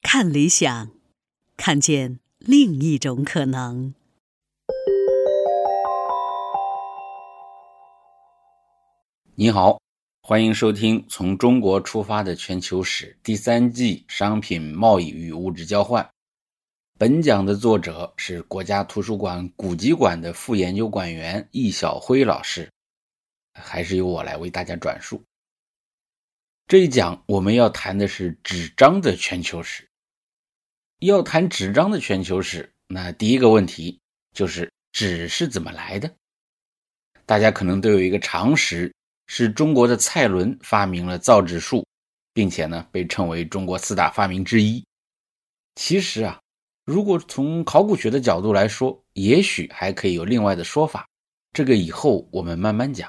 看理想，看见另一种可能。你好，欢迎收听《从中国出发的全球史》第三季商品贸易与物质交换。本讲的作者是国家图书馆古籍馆的副研究馆员易晓辉老师，还是由我来为大家转述。这一讲我们要谈的是纸张的全球史。要谈纸张的全球史，那第一个问题就是纸是怎么来的？大家可能都有一个常识，是中国的蔡伦发明了造纸术，并且呢被称为中国四大发明之一。其实啊，如果从考古学的角度来说，也许还可以有另外的说法，这个以后我们慢慢讲。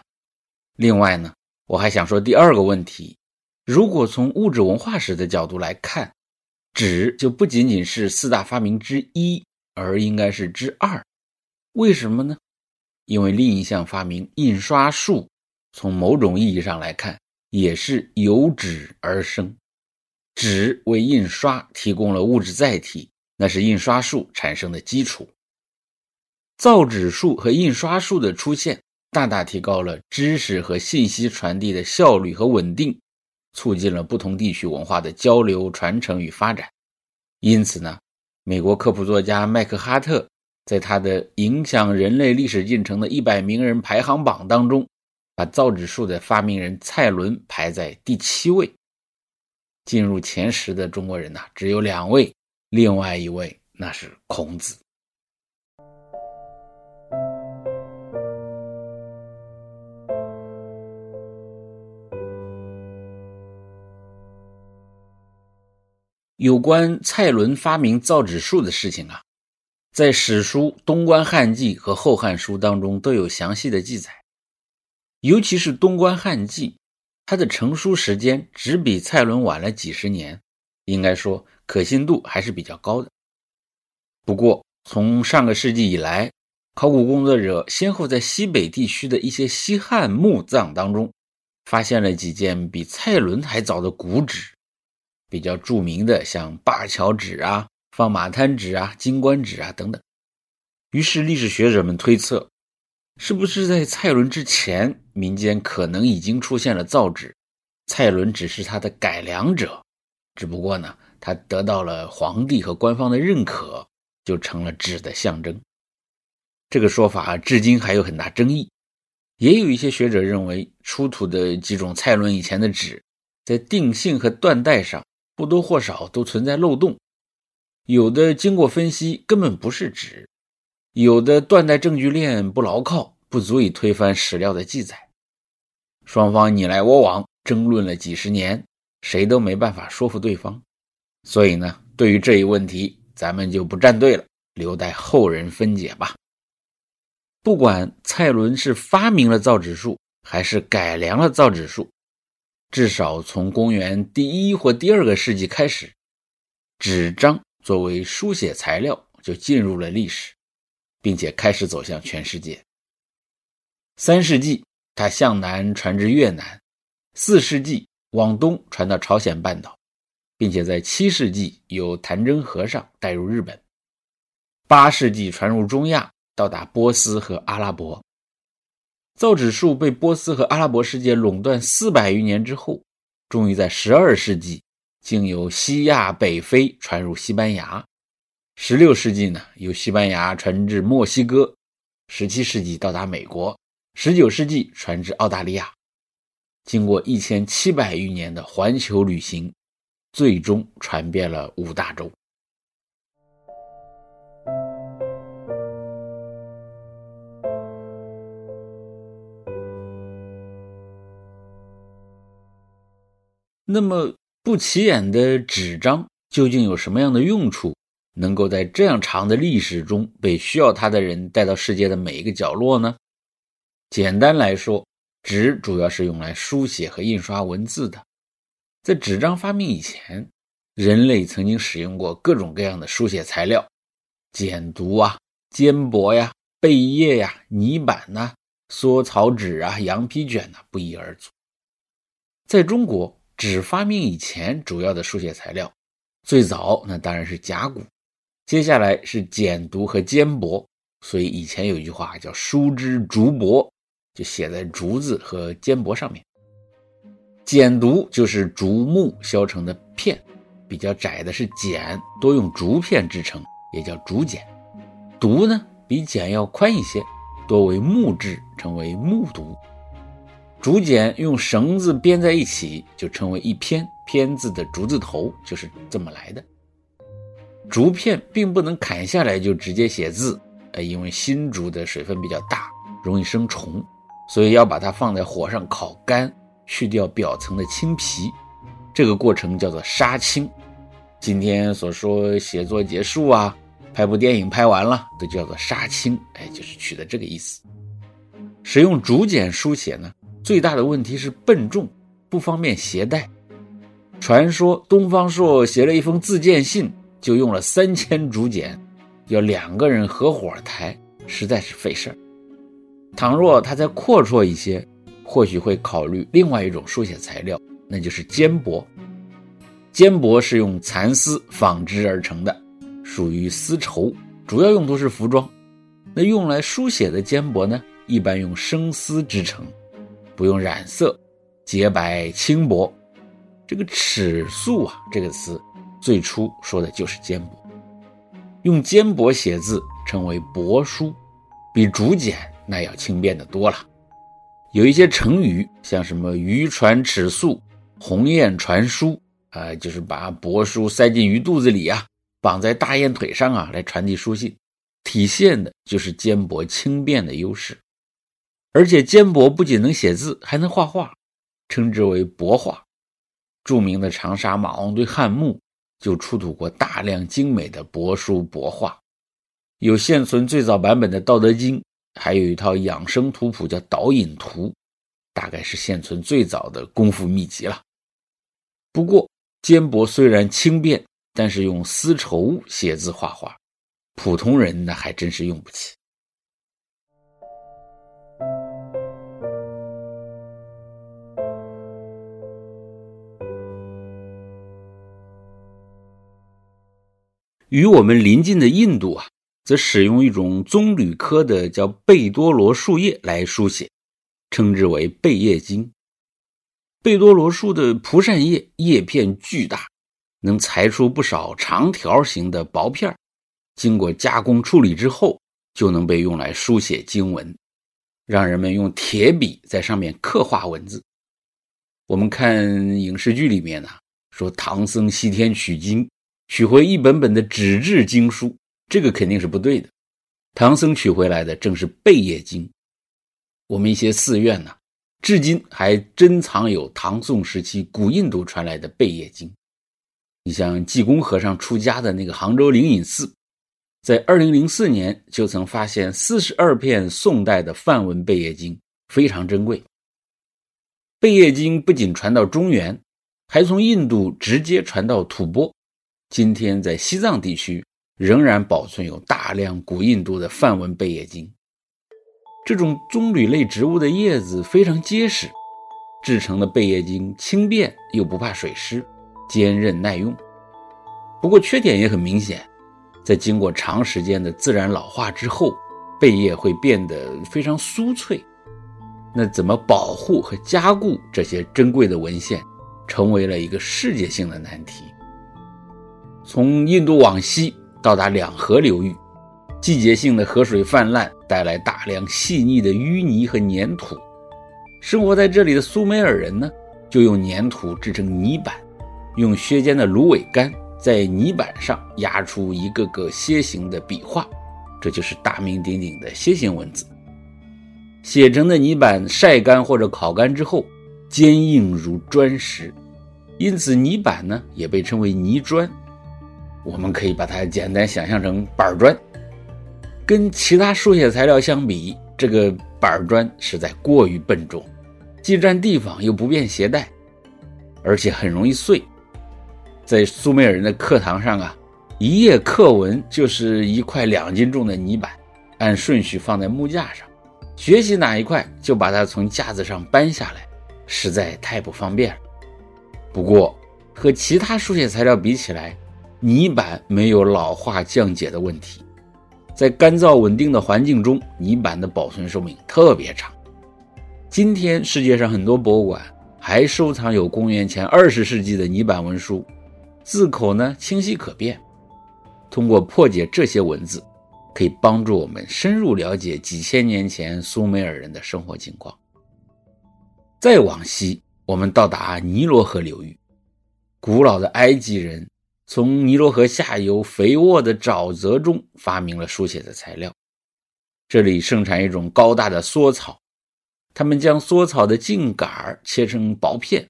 另外呢，我还想说第二个问题，如果从物质文化史的角度来看。纸就不仅仅是四大发明之一，而应该是之二。为什么呢？因为另一项发明印刷术，从某种意义上来看，也是由纸而生。纸为印刷提供了物质载体，那是印刷术产生的基础。造纸术和印刷术的出现，大大提高了知识和信息传递的效率和稳定。促进了不同地区文化的交流、传承与发展。因此呢，美国科普作家麦克哈特在他的影响人类历史进程的一百名人排行榜当中，把造纸术的发明人蔡伦排在第七位。进入前十的中国人呢，只有两位，另外一位那是孔子。有关蔡伦发明造纸术的事情啊，在史书《东关汉记》和《后汉书》当中都有详细的记载。尤其是《东关汉记》，它的成书时间只比蔡伦晚了几十年，应该说可信度还是比较高的。不过，从上个世纪以来，考古工作者先后在西北地区的一些西汉墓葬当中，发现了几件比蔡伦还早的古纸。比较著名的像灞桥纸啊、放马滩纸啊、金官纸啊等等。于是历史学者们推测，是不是在蔡伦之前，民间可能已经出现了造纸，蔡伦只是他的改良者，只不过呢，他得到了皇帝和官方的认可，就成了纸的象征。这个说法至今还有很大争议。也有一些学者认为，出土的几种蔡伦以前的纸，在定性和断代上。或多或少都存在漏洞，有的经过分析根本不是纸，有的断代证据链不牢靠，不足以推翻史料的记载。双方你来我往，争论了几十年，谁都没办法说服对方。所以呢，对于这一问题，咱们就不站队了，留待后人分解吧。不管蔡伦是发明了造纸术，还是改良了造纸术。至少从公元第一或第二个世纪开始，纸张作为书写材料就进入了历史，并且开始走向全世界。三世纪，它向南传至越南；四世纪往东传到朝鲜半岛，并且在七世纪由谭真和尚带入日本；八世纪传入中亚，到达波斯和阿拉伯。造纸术被波斯和阿拉伯世界垄断四百余年之后，终于在十二世纪经由西亚、北非传入西班牙；十六世纪呢，由西班牙传至墨西哥；十七世纪到达美国；十九世纪传至澳大利亚。经过一千七百余年的环球旅行，最终传遍了五大洲。那么不起眼的纸张究竟有什么样的用处，能够在这样长的历史中被需要它的人带到世界的每一个角落呢？简单来说，纸主要是用来书写和印刷文字的。在纸张发明以前，人类曾经使用过各种各样的书写材料，简牍啊、缣帛呀、贝叶呀、泥板呐、缩草纸啊、羊皮卷呐，不一而足。在中国。纸发明以前，主要的书写材料最早那当然是甲骨，接下来是简牍和缣帛。所以以前有一句话叫“书之竹帛”，就写在竹子和缣帛上面。简牍就是竹木削成的片，比较窄的是简，多用竹片制成，也叫竹简。牍呢比简要宽一些，多为木质，称为木牍。竹简用绳子编在一起，就称为一篇。篇字的竹字头就是这么来的。竹片并不能砍下来就直接写字。呃，因为新竹的水分比较大，容易生虫，所以要把它放在火上烤干，去掉表层的青皮。这个过程叫做杀青。今天所说写作结束啊，拍部电影拍完了，都叫做杀青。哎，就是取的这个意思。使用竹简书写呢，最大的问题是笨重，不方便携带。传说东方朔写了一封自荐信，就用了三千竹简。要两个人合伙抬，实在是费事儿。倘若他再阔绰一些，或许会考虑另外一种书写材料，那就是缣帛。缣帛是用蚕丝纺织而成的，属于丝绸，主要用途是服装。那用来书写的缣帛呢，一般用生丝织成，不用染色，洁白轻薄。这个尺素啊，这个词最初说的就是缣帛。用缣帛写字称为帛书，比竹简那要轻便的多了。有一些成语，像什么渔船尺素、鸿雁传书啊，就是把帛书塞进鱼肚子里啊，绑在大雁腿上啊，来传递书信，体现的就是缣帛轻便的优势。而且缣帛不仅能写字，还能画画，称之为帛画。著名的长沙马王堆汉墓。就出土过大量精美的帛书帛画，有现存最早版本的《道德经》，还有一套养生图谱叫《导引图》，大概是现存最早的功夫秘籍了。不过，缣帛虽然轻便，但是用丝绸写字画画，普通人那还真是用不起。与我们邻近的印度啊，则使用一种棕榈科的叫贝多罗树叶来书写，称之为贝叶经。贝多罗树的蒲扇叶叶片巨大，能裁出不少长条形的薄片经过加工处理之后，就能被用来书写经文，让人们用铁笔在上面刻画文字。我们看影视剧里面呢，说唐僧西天取经。取回一本本的纸质经书，这个肯定是不对的。唐僧取回来的正是贝叶经。我们一些寺院呢，至今还珍藏有唐宋时期古印度传来的贝叶经。你像济公和尚出家的那个杭州灵隐寺，在二零零四年就曾发现四十二片宋代的梵文贝叶经，非常珍贵。贝叶经不仅传到中原，还从印度直接传到吐蕃。今天在西藏地区仍然保存有大量古印度的梵文贝叶经。这种棕榈类植物的叶子非常结实，制成的贝叶经轻便又不怕水湿，坚韧耐用。不过缺点也很明显，在经过长时间的自然老化之后，贝叶会变得非常酥脆。那怎么保护和加固这些珍贵的文献，成为了一个世界性的难题。从印度往西到达两河流域，季节性的河水泛滥，带来大量细腻的淤泥和粘土。生活在这里的苏美尔人呢，就用粘土制成泥板，用削尖的芦苇杆在泥板上压出一个个楔形的笔画，这就是大名鼎鼎的楔形文字。写成的泥板晒干或者烤干之后，坚硬如砖石，因此泥板呢也被称为泥砖。我们可以把它简单想象成板砖，跟其他书写材料相比，这个板砖实在过于笨重，既占地方又不便携带，而且很容易碎。在苏美尔人的课堂上啊，一页课文就是一块两斤重的泥板，按顺序放在木架上，学习哪一块就把它从架子上搬下来，实在太不方便了。不过和其他书写材料比起来，泥板没有老化降解的问题，在干燥稳定的环境中，泥板的保存寿命特别长。今天，世界上很多博物馆还收藏有公元前二十世纪的泥板文书，字口呢清晰可辨。通过破解这些文字，可以帮助我们深入了解几千年前苏美尔人的生活情况。再往西，我们到达尼罗河流域，古老的埃及人从尼罗河下游肥沃的沼泽中发明了书写的材料。这里盛产一种高大的梭草，他们将梭草的茎杆切成薄片，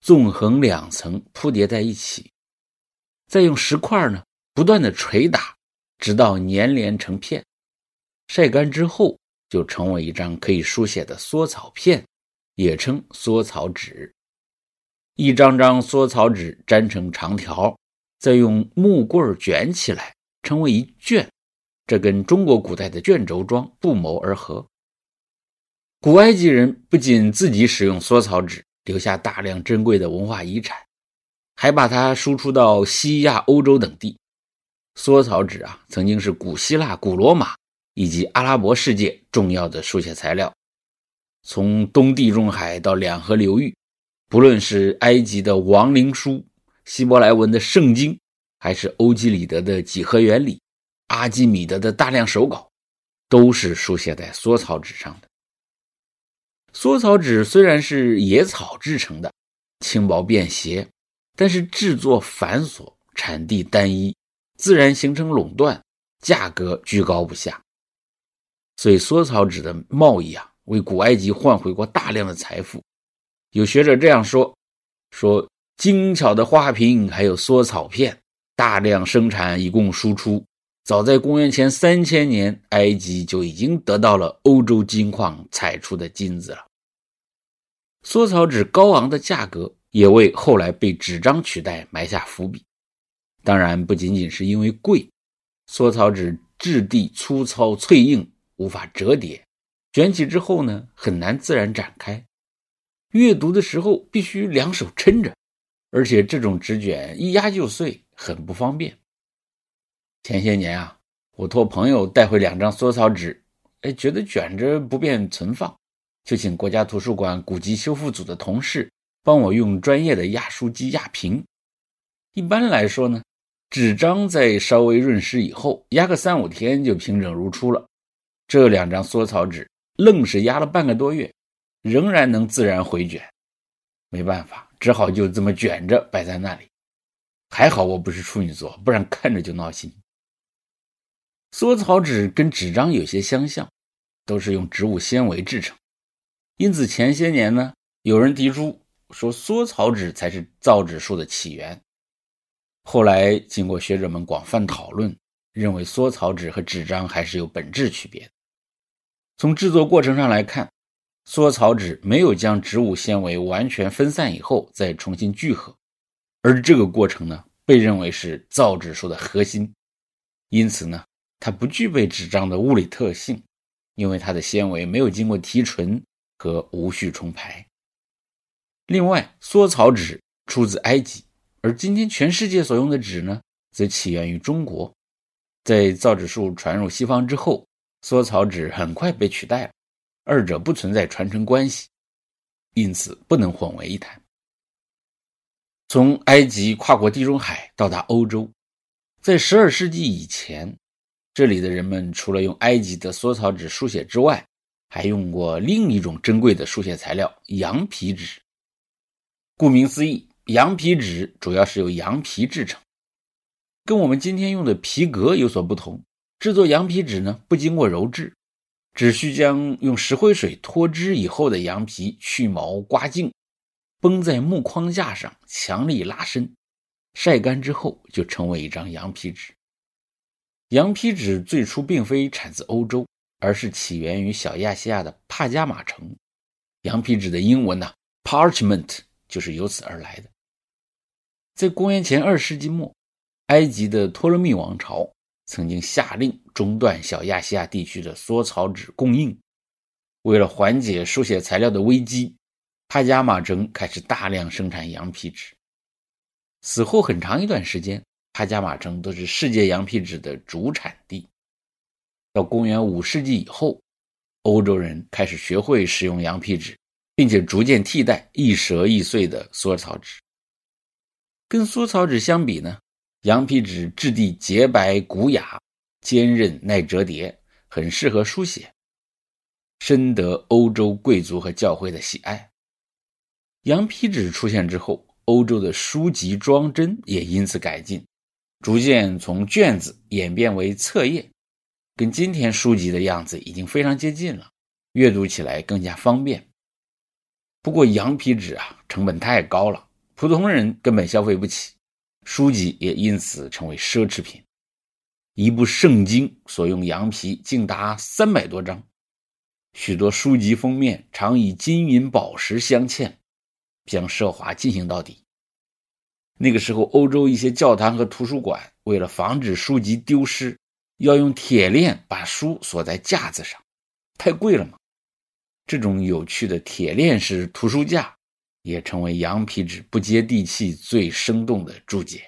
纵横两层铺叠在一起，再用石块呢。不断的捶打，直到粘连成片，晒干之后就成为一张可以书写的梭草片，也称梭草纸。一张张梭草纸粘成长条，再用木棍卷起来，成为一卷。这跟中国古代的卷轴装不谋而合。古埃及人不仅自己使用缩草纸，留下大量珍贵的文化遗产，还把它输出到西亚、欧洲等地。缩草纸啊，曾经是古希腊、古罗马以及阿拉伯世界重要的书写材料。从东地中海到两河流域，不论是埃及的亡灵书、希伯来文的圣经，还是欧几里得的几何原理、阿基米德的大量手稿，都是书写在缩草纸上的。缩草纸虽然是野草制成的，轻薄便携，但是制作繁琐，产地单一。自然形成垄断，价格居高不下。所以，缩草纸的贸易啊，为古埃及换回过大量的财富。有学者这样说：说精巧的花瓶还有缩草片，大量生产，以供输出。早在公元前三千年，埃及就已经得到了欧洲金矿采出的金子了。缩草纸高昂的价格，也为后来被纸张取代埋下伏笔。当然，不仅仅是因为贵，缩草纸质地粗糙脆硬，无法折叠，卷起之后呢，很难自然展开。阅读的时候必须两手撑着，而且这种纸卷一压就碎，很不方便。前些年啊，我托朋友带回两张缩草纸，哎，觉得卷着不便存放，就请国家图书馆古籍修复组的同事帮我用专业的压书机压平。一般来说呢。纸张在稍微润湿以后，压个三五天就平整如初了。这两张缩草纸愣是压了半个多月，仍然能自然回卷。没办法，只好就这么卷着摆在那里。还好我不是处女座，不然看着就闹心。缩草纸跟纸张有些相像，都是用植物纤维制成，因此前些年呢，有人提出说缩草纸才是造纸术的起源。后来，经过学者们广泛讨论，认为缩草纸和纸张还是有本质区别。从制作过程上来看，缩草纸没有将植物纤维完全分散以后再重新聚合，而这个过程呢，被认为是造纸术的核心。因此呢，它不具备纸张的物理特性，因为它的纤维没有经过提纯和无序重排。另外，缩草纸出自埃及。而今天全世界所用的纸呢，则起源于中国。在造纸术传入西方之后，缩草纸很快被取代了，二者不存在传承关系，因此不能混为一谈。从埃及跨过地中海到达欧洲，在十二世纪以前，这里的人们除了用埃及的缩草纸书写之外，还用过另一种珍贵的书写材料——羊皮纸。顾名思义。羊皮纸主要是由羊皮制成，跟我们今天用的皮革有所不同。制作羊皮纸呢，不经过揉制，只需将用石灰水脱脂以后的羊皮去毛刮净，绷在木框架上，强力拉伸，晒干之后就成为一张羊皮纸。羊皮纸最初并非产自欧洲，而是起源于小亚细亚的帕加马城。羊皮纸的英文呢，parchment 就是由此而来的。在公元前二世纪末，埃及的托勒密王朝曾经下令中断小亚细亚地区的缩草纸供应。为了缓解书写材料的危机，帕加马城开始大量生产羊皮纸。此后很长一段时间，帕加马城都是世界羊皮纸的主产地。到公元五世纪以后，欧洲人开始学会使用羊皮纸，并且逐渐替代易折易碎的缩草纸。跟缩草纸相比呢，羊皮纸质地洁白古雅、坚韧耐折叠，很适合书写，深得欧洲贵族和教会的喜爱。羊皮纸出现之后，欧洲的书籍装帧也因此改进，逐渐从卷子演变为册页。跟今天书籍的样子已经非常接近了，阅读起来更加方便。不过羊皮纸啊，成本太高了，普通人根本消费不起，书籍也因此成为奢侈品。一部圣经所用羊皮竟达三百多张，许多书籍封面常以金银宝石镶嵌，将奢华进行到底。那个时候，欧洲一些教堂和图书馆为了防止书籍丢失。要用铁链把书锁在架子上，太贵了嘛。这种有趣的铁链式图书架，也成为羊皮纸不接地气最生动的注解。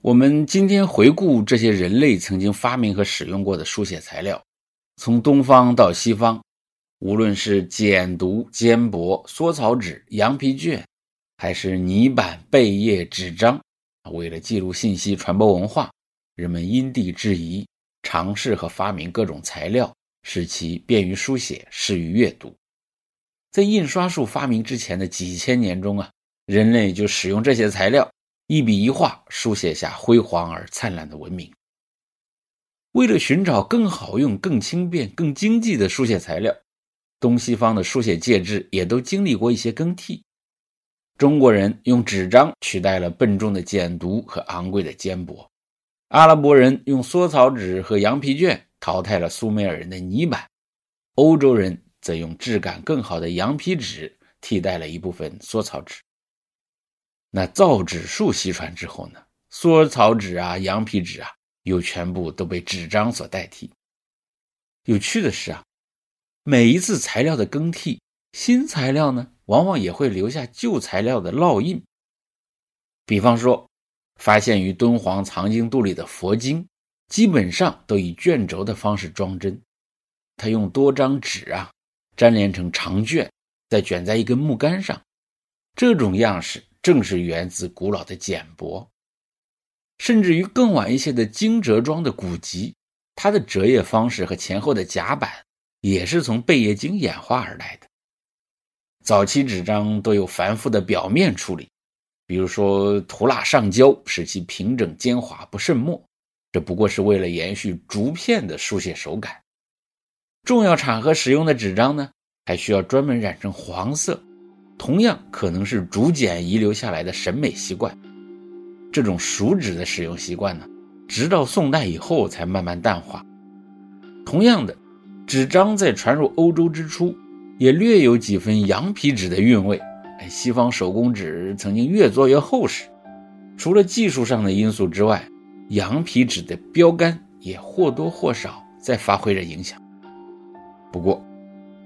我们今天回顾这些人类曾经发明和使用过的书写材料，从东方到西方。无论是简牍、缣帛、缩草纸、羊皮卷，还是泥板、贝叶、纸张，为了记录信息、传播文化，人们因地制宜，尝试和发明各种材料，使其便于书写、适于阅读。在印刷术发明之前的几千年中啊，人类就使用这些材料，一笔一画书写下辉煌而灿烂的文明。为了寻找更好用、更轻便、更经济的书写材料。东西方的书写介质也都经历过一些更替。中国人用纸张取代了笨重的简牍和昂贵的缣帛，阿拉伯人用缩草纸和羊皮卷淘汰了苏美尔人的泥板，欧洲人则用质感更好的羊皮纸替代了一部分缩草纸。那造纸术西传之后呢？缩草纸啊，羊皮纸啊，又全部都被纸张所代替。有趣的是啊。每一次材料的更替，新材料呢，往往也会留下旧材料的烙印。比方说，发现于敦煌藏经肚里的佛经，基本上都以卷轴的方式装帧。他用多张纸啊，粘连成长卷，再卷在一根木杆上。这种样式正是源自古老的简帛。甚至于更晚一些的惊蛰装的古籍，它的折页方式和前后的甲板。也是从贝叶经演化而来的。早期纸张都有繁复的表面处理，比如说涂蜡上胶，使其平整坚滑不渗墨，这不过是为了延续竹片的书写手感。重要场合使用的纸张呢，还需要专门染成黄色，同样可能是竹简遗留下来的审美习惯。这种熟纸的使用习惯呢，直到宋代以后才慢慢淡化。同样的。纸张在传入欧洲之初，也略有几分羊皮纸的韵味。西方手工纸曾经越做越厚实。除了技术上的因素之外，羊皮纸的标杆也或多或少在发挥着影响。不过，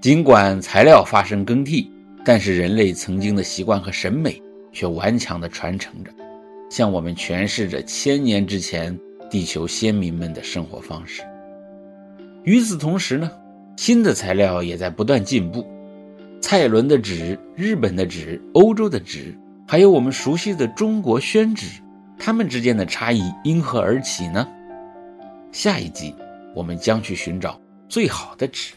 尽管材料发生更替，但是人类曾经的习惯和审美却顽强地传承着，向我们诠释着千年之前地球先民们的生活方式。与此同时呢，新的材料也在不断进步。蔡伦的纸、日本的纸、欧洲的纸，还有我们熟悉的中国宣纸，它们之间的差异因何而起呢？下一集我们将去寻找最好的纸。